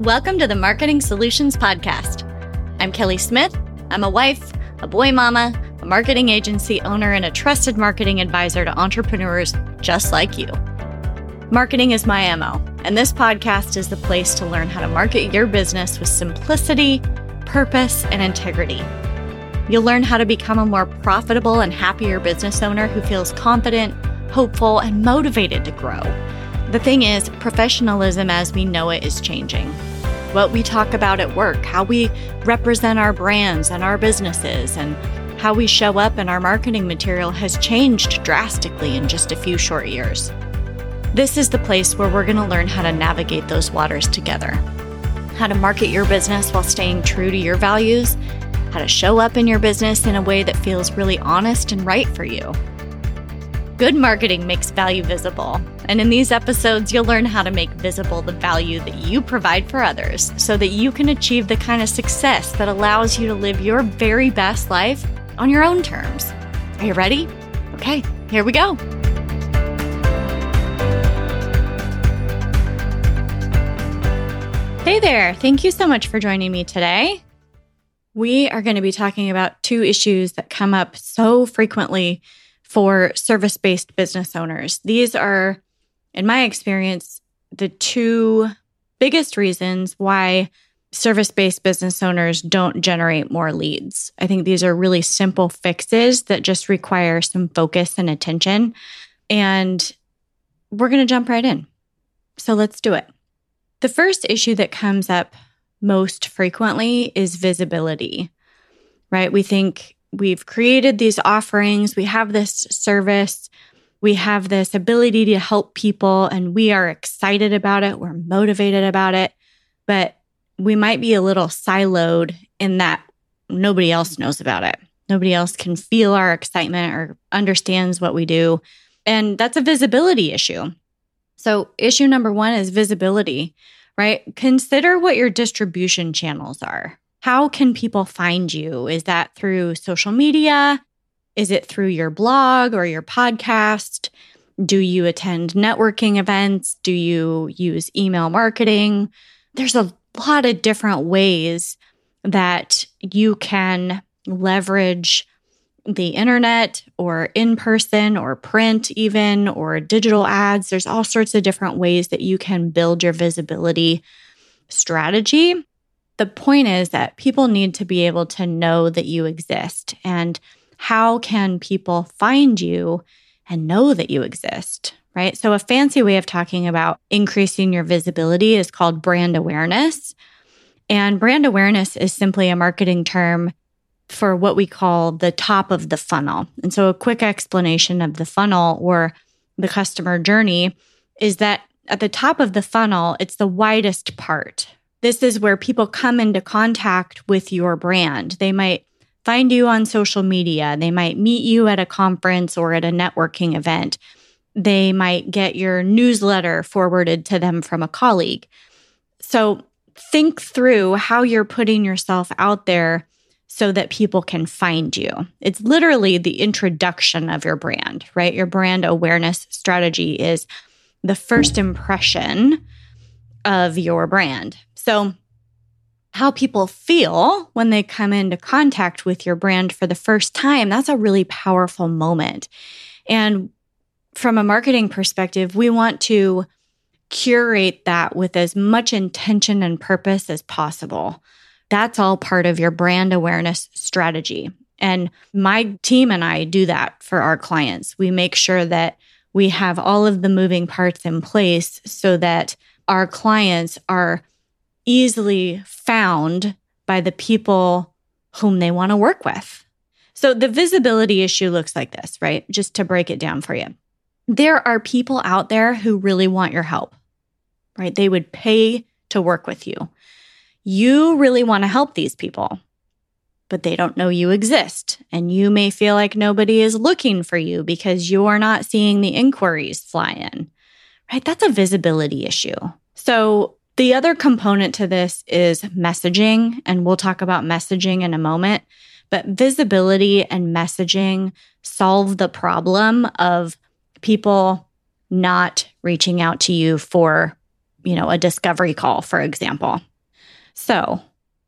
Welcome to the Marketing Solutions Podcast. I'm Kelly Smith. I'm a wife, a boy mama, a marketing agency owner, and a trusted marketing advisor to entrepreneurs just like you. Marketing is my MO, and this podcast is the place to learn how to market your business with simplicity, purpose, and integrity. You'll learn how to become a more profitable and happier business owner who feels confident, hopeful, and motivated to grow the thing is, professionalism as we know it is changing. What we talk about at work, how we represent our brands and our businesses, and how we show up in our marketing material has changed drastically in just a few short years. This is the place where we're going to learn how to navigate those waters together. How to market your business while staying true to your values, how to show up in your business in a way that feels really honest and right for you Good marketing makes value visible. And in these episodes, you'll learn how to make visible the value that you provide for others so that you can achieve the kind of success that allows you to live your very best life on your own terms. Are you ready? Okay, here we go. Hey there. Thank you so much for joining me today. We are going to be talking about two issues that come up so frequently for service based business owners. These are, in my experience, the two biggest reasons why service based business owners don't generate more leads. I think these are really simple fixes that just require some focus and attention. And we're going to jump right in. So let's do it. The first issue that comes up most frequently is visibility, right? We think we've created these offerings, we have this service, we have this ability to help people, and we are excited about it, we're motivated about it, but we might be a little siloed in that nobody else knows about it. Nobody else can feel our excitement or understands what we do. And that's a visibility issue. So, issue number one is visibility, right? Consider what your distribution channels are. How can people find you? Is that through social media? Is it through your blog or your podcast? Do you attend networking events? Do you use email marketing? There's a lot of different ways that you can leverage the internet or in person or print, even or digital ads. There's all sorts of different ways that you can build your visibility strategy the point is that people need to be able to know that you exist. And how can people find you and know that you exist? Right. So, a fancy way of talking about increasing your visibility is called brand awareness. And brand awareness is simply a marketing term for what we call the top of the funnel. And so, a quick explanation of the funnel or the customer journey is that at the top of the funnel, it's the widest part, this is where people come into contact with your brand. They might find you on social media, they might meet you at a conference or at a networking event. They might get your newsletter forwarded to them from a colleague. So think through how you're putting yourself out there so that people can find you. It's literally the introduction of your brand, right? Your brand awareness strategy is the first impression of your brand. So, how people feel when they come into contact with your brand for the first time, that's a really powerful moment. And from a marketing perspective, we want to curate that with as much intention and purpose as possible. That's all part of your brand awareness strategy. And my team and I do that for our clients. We make sure that we have all of the moving parts in place so that our clients are easily found by the people whom they want to work with. So the visibility issue looks like this, right? Just to break it down for you. There are people out there who really want your help, right? They would pay to work with you. You really want to help these people, but they don't know you exist. And you may feel like nobody is looking for you because you're not seeing the inquiries fly in, right? That's a visibility issue. So the other component to this is messaging, and we'll talk about messaging in a moment. But visibility and messaging solve the problem of people not reaching out to you for you know, a discovery call, for example. So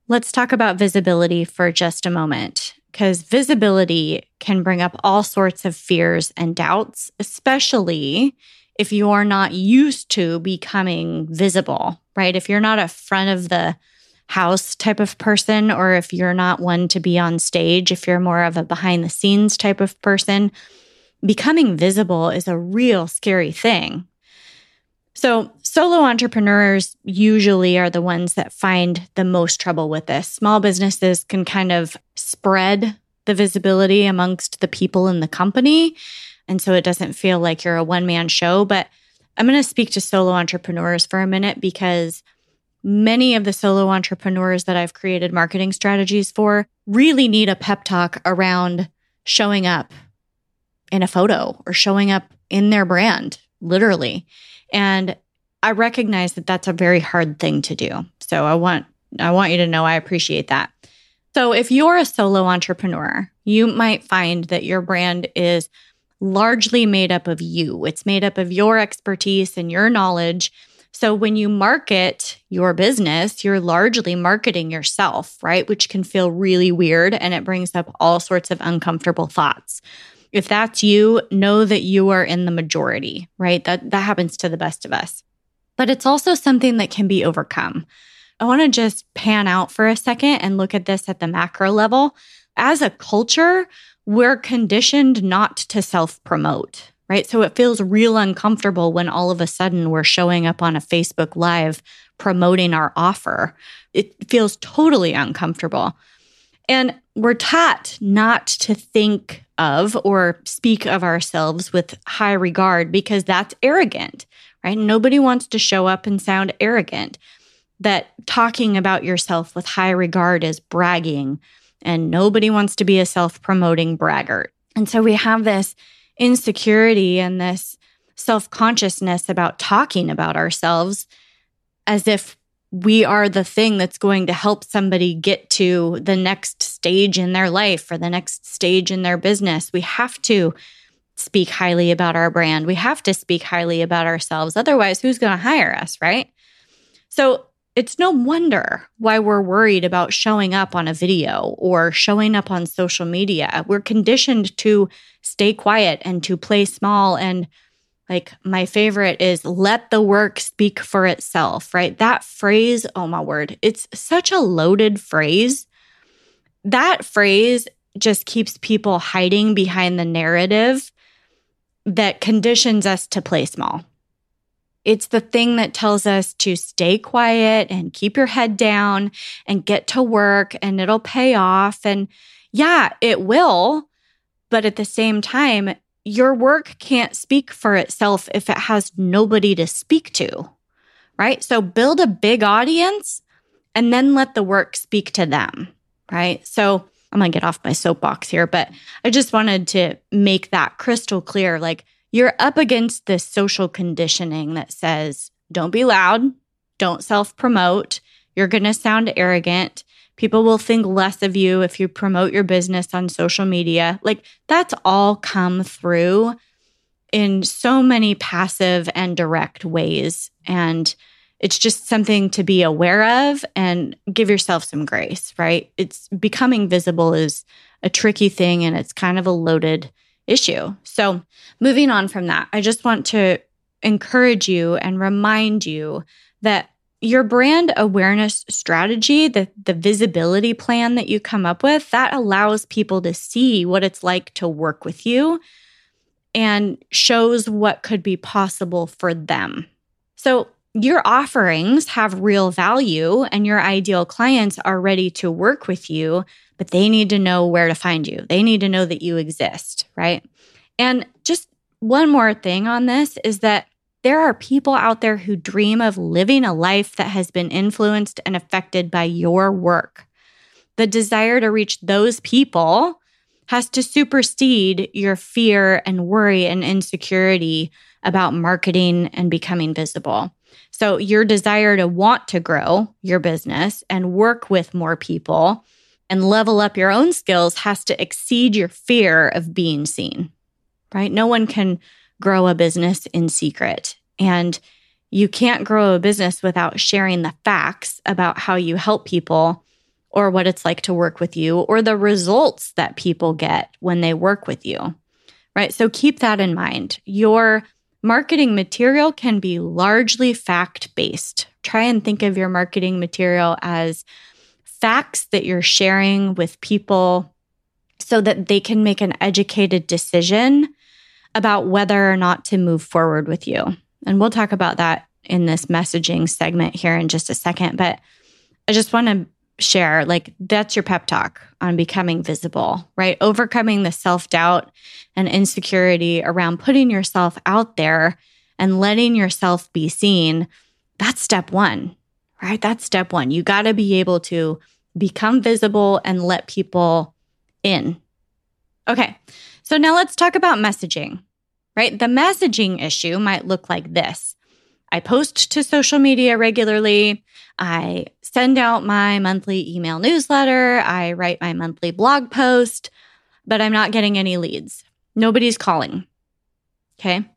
let's talk about visibility for just a moment because visibility can bring up all sorts of fears and doubts, especially if you're not used to becoming visible, right? If you're not a front of the house type of person, or if you're not one to be on stage, if you're more of a behind the scenes type of person, becoming visible is a real scary thing. So, solo entrepreneurs usually are the ones that find the most trouble with this. Small businesses can kind of spread the visibility amongst the people in the company. And so it doesn't feel like you're a one man show. But I'm going to speak to solo entrepreneurs for a minute because many of the solo entrepreneurs that I've created marketing strategies for really need a pep talk around showing up in a photo or showing up in their brand, literally. And I recognize that that's a very hard thing to do. So I want I want you to know I appreciate that. So if you're a solo entrepreneur, you might find that your brand is largely made up of you. It's made up of your expertise and your knowledge so when you market your business, you're largely marketing yourself, right? Which can feel really weird and it brings up all sorts of uncomfortable thoughts. If that's you, know that you are in the majority, right? That that happens to the best of us. But it's also something that can be overcome. I want to just pan out for a second and look at this at the macro level. As a culture, we're conditioned not to self promote, right? So it feels real uncomfortable when all of a sudden we're showing up on a Facebook Live promoting our offer. It feels totally uncomfortable. And we're taught not to think of or speak of ourselves with high regard because that's arrogant, right? Nobody wants to show up and sound arrogant. That talking about yourself with high regard is bragging, and nobody wants to be a self promoting braggart. And so we have this insecurity and this self consciousness about talking about ourselves as if we are the thing that's going to help somebody get to the next stage in their life or the next stage in their business. We have to speak highly about our brand. We have to speak highly about ourselves. Otherwise, who's going to hire us, right? So it's no wonder why we're worried about showing up on a video or showing up on social media. We're conditioned to stay quiet and to play small. And like my favorite is let the work speak for itself, right? That phrase, oh my word, it's such a loaded phrase. That phrase just keeps people hiding behind the narrative that conditions us to play small. It's the thing that tells us to stay quiet and keep your head down and get to work and it'll pay off. And yeah, it will. But at the same time, your work can't speak for itself if it has nobody to speak to, right? So build a big audience and then let the work speak to them, right? So I'm going to get off my soapbox here, but I just wanted to make that crystal clear. Like, you're up against this social conditioning that says, don't be loud, don't self promote, you're going to sound arrogant. People will think less of you if you promote your business on social media. Like that's all come through in so many passive and direct ways. And it's just something to be aware of and give yourself some grace, right? It's becoming visible is a tricky thing and it's kind of a loaded issue. So, moving on from that, I just want to encourage you and remind you that your brand awareness strategy, the, the visibility plan that you come up with, that allows people to see what it's like to work with you and shows what could be possible for them. So, your offerings have real value and your ideal clients are ready to work with you but they need to know where to find you. They need to know that you exist, right? And just one more thing on this is that there are people out there who dream of living a life that has been influenced and affected by your work. The desire to reach those people has to supersede your fear and worry and insecurity about marketing and becoming visible. So, your desire to want to grow your business and work with more people and level up your own skills has to exceed your fear of being seen, right? No one can grow a business in secret. And you can't grow a business without sharing the facts about how you help people or what it's like to work with you or the results that people get when they work with you. Right? So keep that in mind. Your marketing material can be largely fact based. Try and think of your marketing material as facts that you're sharing with people so that they can make an educated decision about whether or not to move forward with you. And we'll talk about that in this messaging segment here in just a second. But I just want to share like that's your pep talk on becoming visible, right? Overcoming the self doubt and insecurity around putting yourself out there and letting yourself be seen. That's step one, right? That's step one. You got to be able to become visible and let people in. Okay. So now let's talk about messaging, right? The messaging issue might look like this I post to social media regularly. I send out my monthly email newsletter. I write my monthly blog post, but I'm not getting any leads. Nobody's calling. Okay.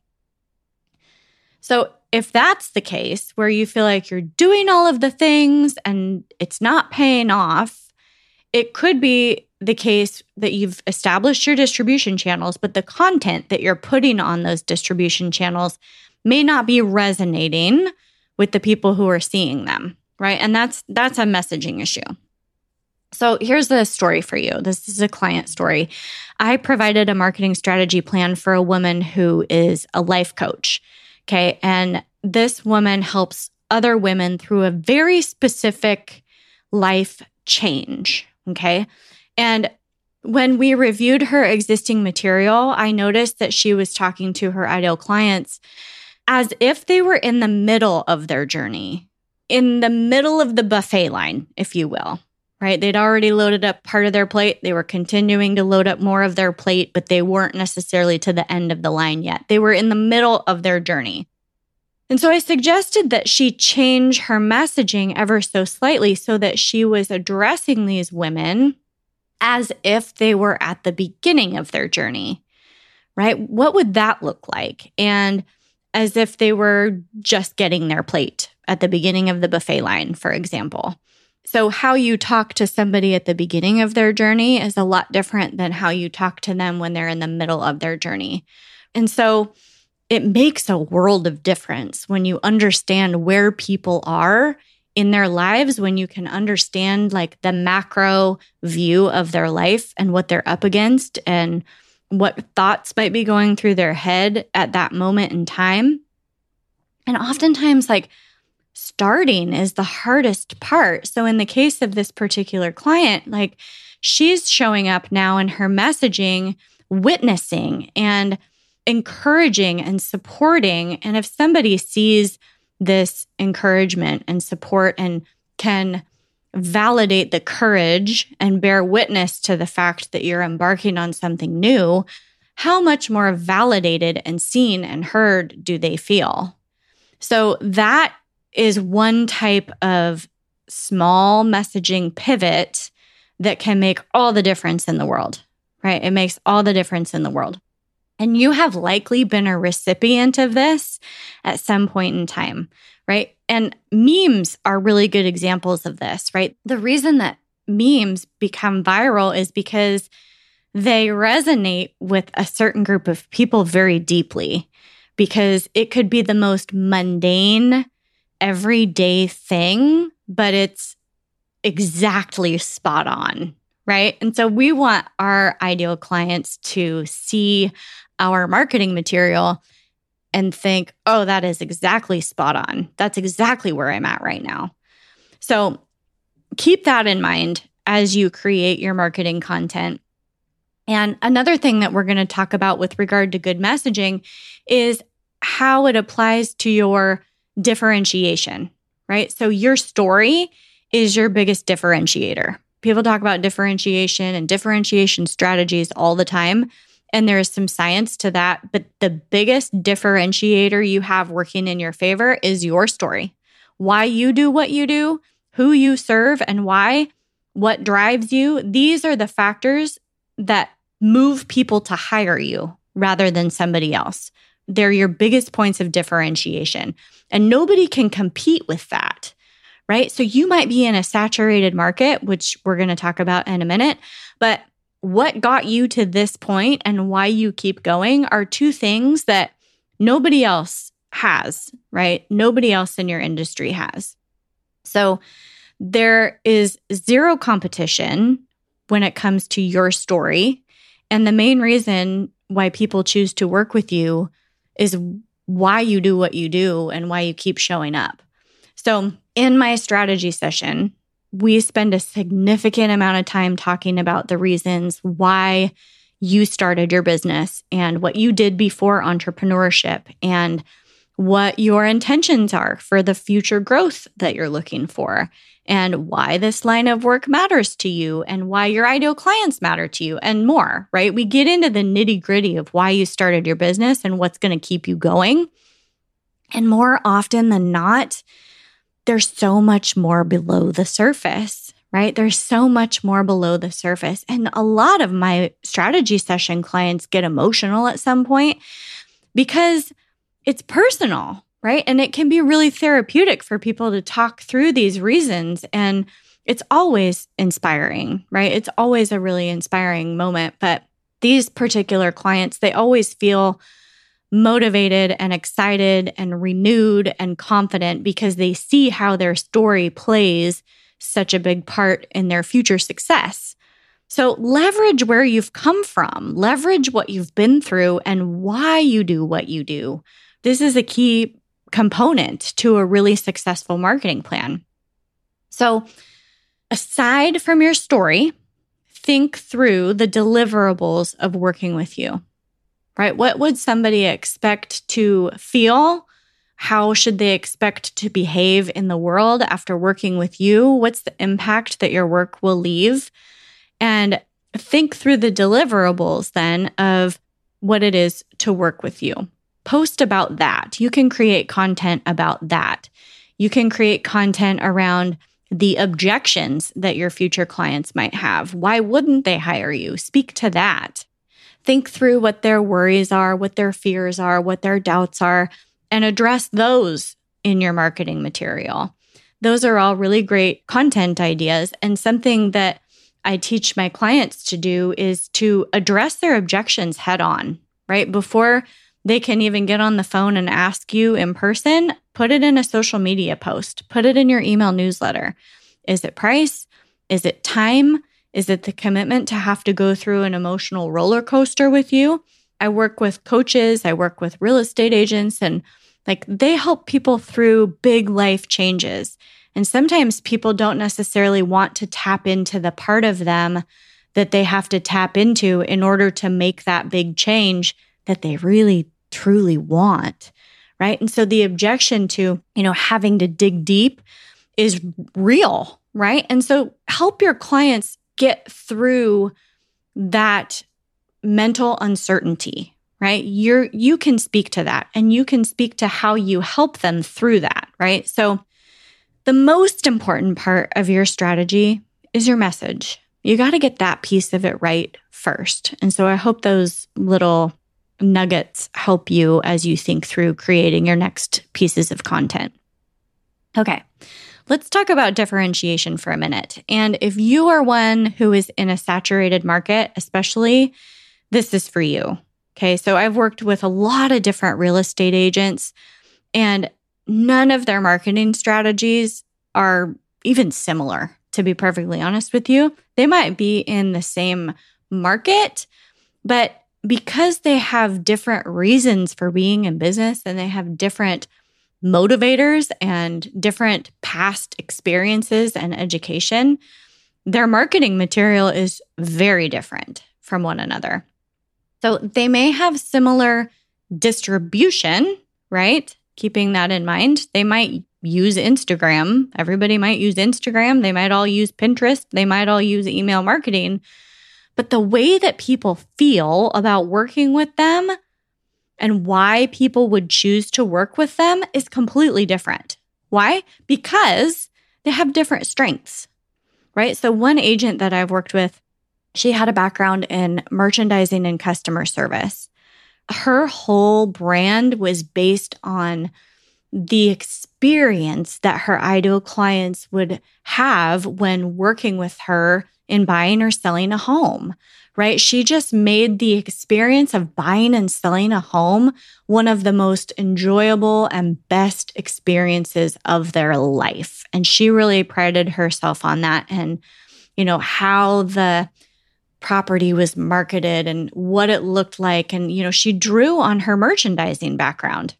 So, if that's the case, where you feel like you're doing all of the things and it's not paying off, it could be the case that you've established your distribution channels, but the content that you're putting on those distribution channels may not be resonating with the people who are seeing them, right? And that's that's a messaging issue. So here's the story for you. This is a client story. I provided a marketing strategy plan for a woman who is a life coach. Okay. And this woman helps other women through a very specific life change. Okay. And when we reviewed her existing material, I noticed that she was talking to her ideal clients as if they were in the middle of their journey, in the middle of the buffet line, if you will, right? They'd already loaded up part of their plate. They were continuing to load up more of their plate, but they weren't necessarily to the end of the line yet. They were in the middle of their journey. And so I suggested that she change her messaging ever so slightly so that she was addressing these women as if they were at the beginning of their journey, right? What would that look like? And as if they were just getting their plate at the beginning of the buffet line, for example. So, how you talk to somebody at the beginning of their journey is a lot different than how you talk to them when they're in the middle of their journey. And so, it makes a world of difference when you understand where people are in their lives, when you can understand like the macro view of their life and what they're up against and what thoughts might be going through their head at that moment in time. And oftentimes, like starting is the hardest part. So, in the case of this particular client, like she's showing up now in her messaging, witnessing and encouraging and supporting. And if somebody sees this encouragement and support and can validate the courage and bear witness to the fact that you're embarking on something new, how much more validated and seen and heard do they feel? So that is one type of small messaging pivot that can make all the difference in the world, right? It makes all the difference in the world. And you have likely been a recipient of this at some point in time, right? And memes are really good examples of this, right? The reason that memes become viral is because they resonate with a certain group of people very deeply because it could be the most mundane, everyday thing, but it's exactly spot on, right? And so we want our ideal clients to see our marketing material and think, oh, that is exactly spot on. That's exactly where I'm at right now. So keep that in mind as you create your marketing content. And another thing that we're going to talk about with regard to good messaging is how it applies to your differentiation, right? So your story is your biggest differentiator. People talk about differentiation and differentiation strategies all the time and there is some science to that. But the biggest differentiator you have working in your favor is your story. Why you do what you do, who you serve, and why, what drives you. These are the factors that move people to hire you rather than somebody else. they're your biggest points of differentiation. And nobody can compete with that, right? So you might be in a saturated market, which we're going to talk about in a minute, but what got you to this point and why you keep going are two things that nobody else has, right? Nobody else in your industry has. So there is zero competition when it comes to your story. And the main reason why people choose to work with you is why you do what you do and why you keep showing up. So, in my strategy session, we spend a significant amount of time talking about the reasons why you started your business and what you did before entrepreneurship and what your intentions are for the future growth that you're looking for and why this line of work matters to you and why your ideal clients matter to you and more, right? We get into the nitty gritty of why you started your business and what's going to keep you going. And more often than not, there's so much more below the surface, right? There's so much more below the surface. And a lot of my strategy session clients get emotional at some point because it's personal, right? And it can be really therapeutic for people to talk through these reasons. And it's always inspiring, right? It's always a really inspiring moment. But these particular clients, they always feel motivated and excited and renewed and confident because they see how their story plays such a big part in their future success. So leverage where you've come from, leverage what you've been through and why you do what you do. This is a key component to a really successful marketing plan. So, aside from your story, think through the deliverables of working with you, right? What would somebody expect to feel? How should they expect to behave in the world after working with you? What's the impact that your work will leave? And think through the deliverables then of what it is to work with you post about that. You can create content about that. You can create content around the objections that your future clients might have. Why wouldn't they hire you? Speak to that. Think through what their worries are, what their fears are, what their doubts are, and address those in your marketing material. Those are all really great content ideas. And something that I teach my clients to do is to address their objections head on, right? Before they can even get on the phone and ask you in person. Put it in a social media post, put it in your email newsletter. Is it price? Is it time? Is it the commitment to have to go through an emotional roller coaster with you? I work with coaches, I work with real estate agents, and like they help people through big life changes. And sometimes people don't necessarily want to tap into the part of them that they have to tap into in order to make that big change that they really truly want. Right. And so the objection to, you know, having to dig deep is real. Right. And so help your clients get through that mental uncertainty right? You're you can speak to that and you can speak to how you help them through that right? So the most important part of your strategy is your message. You got to get that piece of it right first. And so i hope those little nuggets help you as you think through creating your next pieces of content. Okay, let's talk about differentiation for a minute. And if you are one who is in a saturated market, especially, this is for you. Okay, so I've worked with a lot of different real estate agents, and none of their marketing strategies are even similar, to be perfectly honest with you. They might be in the same market, but because they have different reasons for being in business and they have different motivators and different past experiences and education, their marketing material is very different from one another. So they may have similar distribution, right? Keeping that in mind, they might use Instagram. Everybody might use Instagram. They might all use Pinterest. They might all use email marketing. But the way that people feel about working with them and why people would choose to work with them is completely different. Why? Because they have different strengths, right? So, one agent that I've worked with, she had a background in merchandising and customer service. her whole brand was based on the experience that her ideal clients would have when working with her in buying or selling a home, right? She just made the experience of buying and selling a home one of the most enjoyable and best experiences of their life. And she really prided herself on that and, you know, how the property was marketed and what it looked like. And, you know, she drew on her merchandising background.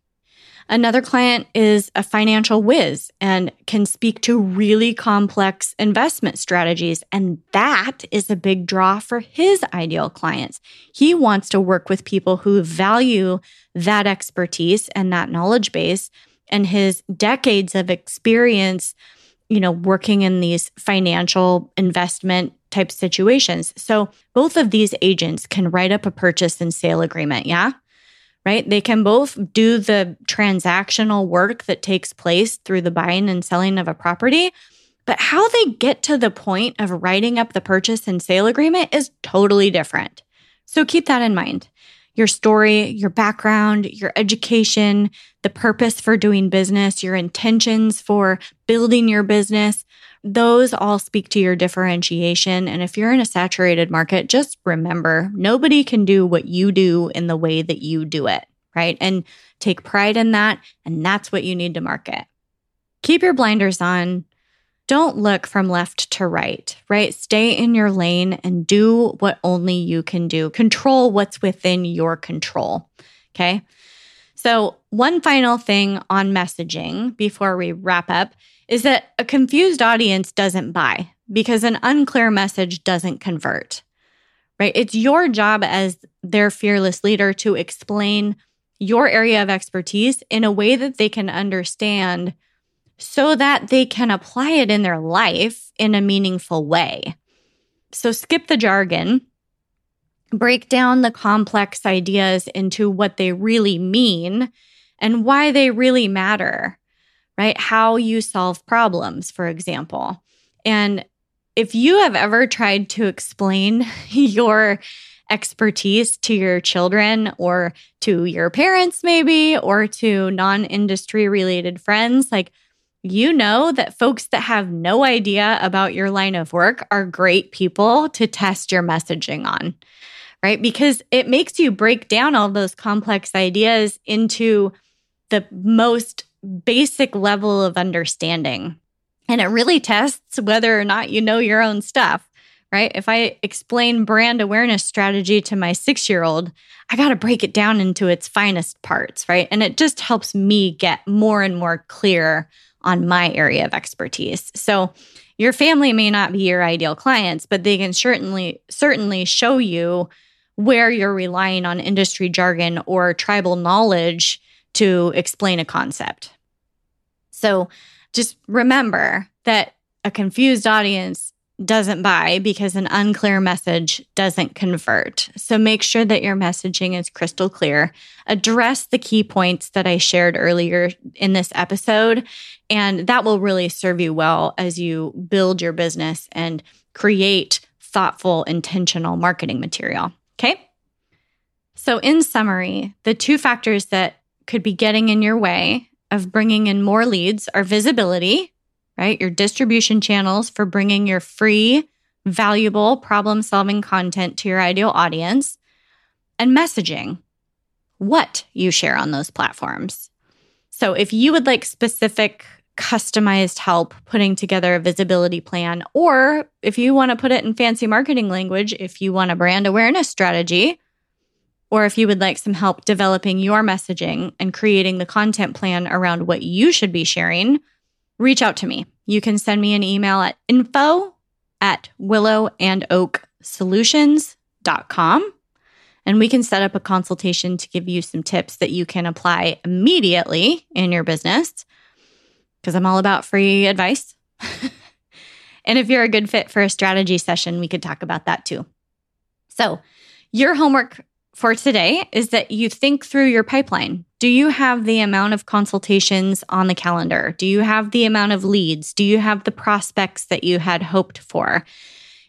Another client is a financial whiz and can speak to really complex investment strategies. And that is a big draw for his ideal clients. He wants to work with people who value that expertise and that knowledge base and his decades of experience, you know, working in these financial investment type situations. So both of these agents can write up a purchase and sale agreement. Yeah right? They can both do the transactional work that takes place through the buying and selling of a property, but how they get to the point of writing up the purchase and sale agreement is totally different. So keep that in mind. Your story, your background, your education, the purpose for doing business, your intentions for building your business, those all speak to your differentiation. And if you're in a saturated market, just remember nobody can do what you do in the way that you do it, right? And take pride in that. And that's what you need to market. Keep your blinders on. Don't look from left to right, right? Stay in your lane and do what only you can do. Control what's within your control. Okay. So, one final thing on messaging before we wrap up is that a confused audience doesn't buy because an unclear message doesn't convert, right? It's your job as their fearless leader to explain your area of expertise in a way that they can understand so that they can apply it in their life in a meaningful way. So skip the jargon, break down the complex ideas into what they really mean and why they really matter right? How you solve problems, for example. And if you have ever tried to explain your expertise to your children or to your parents, maybe, or to non industry related friends, like you know that folks that have no idea about your line of work are great people to test your messaging on, right? Because it makes you break down all those complex ideas into the most basic level of understanding. And it really tests whether or not you know your own stuff, right? If I explain brand awareness strategy to my six year old, I got to break it down into its finest parts, right? And it just helps me get more and more clear on my area of expertise. So, your family may not be your ideal clients, but they can certainly certainly show you where you're relying on industry jargon or tribal knowledge to explain a concept. So just remember that a confused audience doesn't buy because an unclear message doesn't convert. So make sure that your messaging is crystal clear. Address the key points that I shared earlier in this episode, and that will really serve you well as you build your business and create thoughtful, intentional marketing material. Okay. So, in summary, the two factors that could be getting in your way of bringing in more leads are visibility, right? Your distribution channels for bringing your free, valuable problem solving content to your ideal audience, and messaging, what you share on those platforms. So if you would like specific customized help putting together a visibility plan, or if you want to put it in fancy marketing language, if you want a brand awareness strategy, or if you would like some help developing your messaging and creating the content plan around what you should be sharing, reach out to me. You can send me an email at info at willowandoaksolutions.com and we can set up a consultation to give you some tips that you can apply immediately in your business because I'm all about free advice. and if you're a good fit for a strategy session, we could talk about that too. So, your homework for today is that you think through your pipeline. Do you have the amount of consultations on the calendar? Do you have the amount of leads? Do you have the prospects that you had hoped for?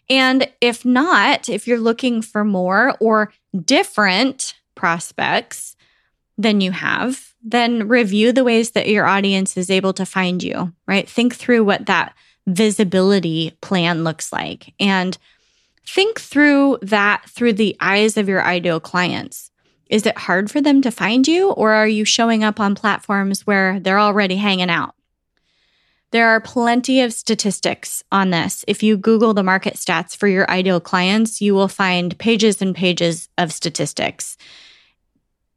And if not, if you're looking for more or different prospects than you have, then review the ways that your audience is able to find you, right? Think through what that visibility plan looks like and think through that through the eyes of your ideal clients. Is it hard for them to find you, or are you showing up on platforms where they're already hanging out? There are plenty of statistics on this. If you Google the market stats for your ideal clients, you will find pages and pages of statistics.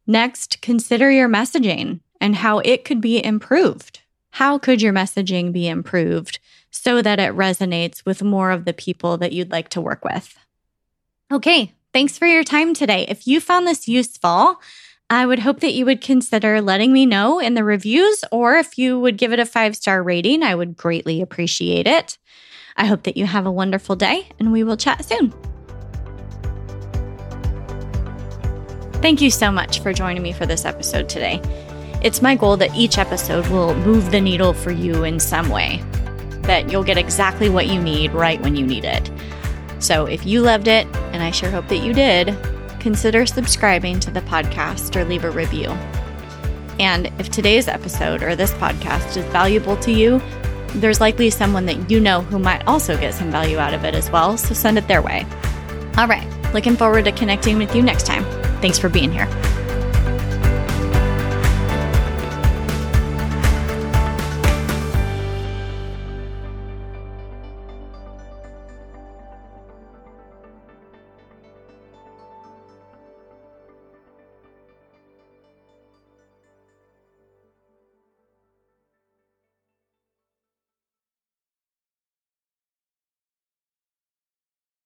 Next, consider your messaging and how it could be improved. How could your messaging be improved so that it resonates with more of the people that you'd like to work with? Okay, thanks for your time today. If you found this useful, I would hope that you would consider letting me know in the reviews, or if you would give it a five star rating, I would greatly appreciate it. I hope that you have a wonderful day, and we will chat soon. Thank you so much for joining me for this episode today. It's my goal that each episode will move the needle for you in some way, that you'll get exactly what you need right when you need it. So if you loved it, and I sure hope that you did, consider subscribing to the podcast or leave a review. And if today's episode or this podcast is valuable to you, there's likely someone that you know who might also get some value out of it as well, so send it their way. All right, looking forward to connecting with you next time. Thanks for being here.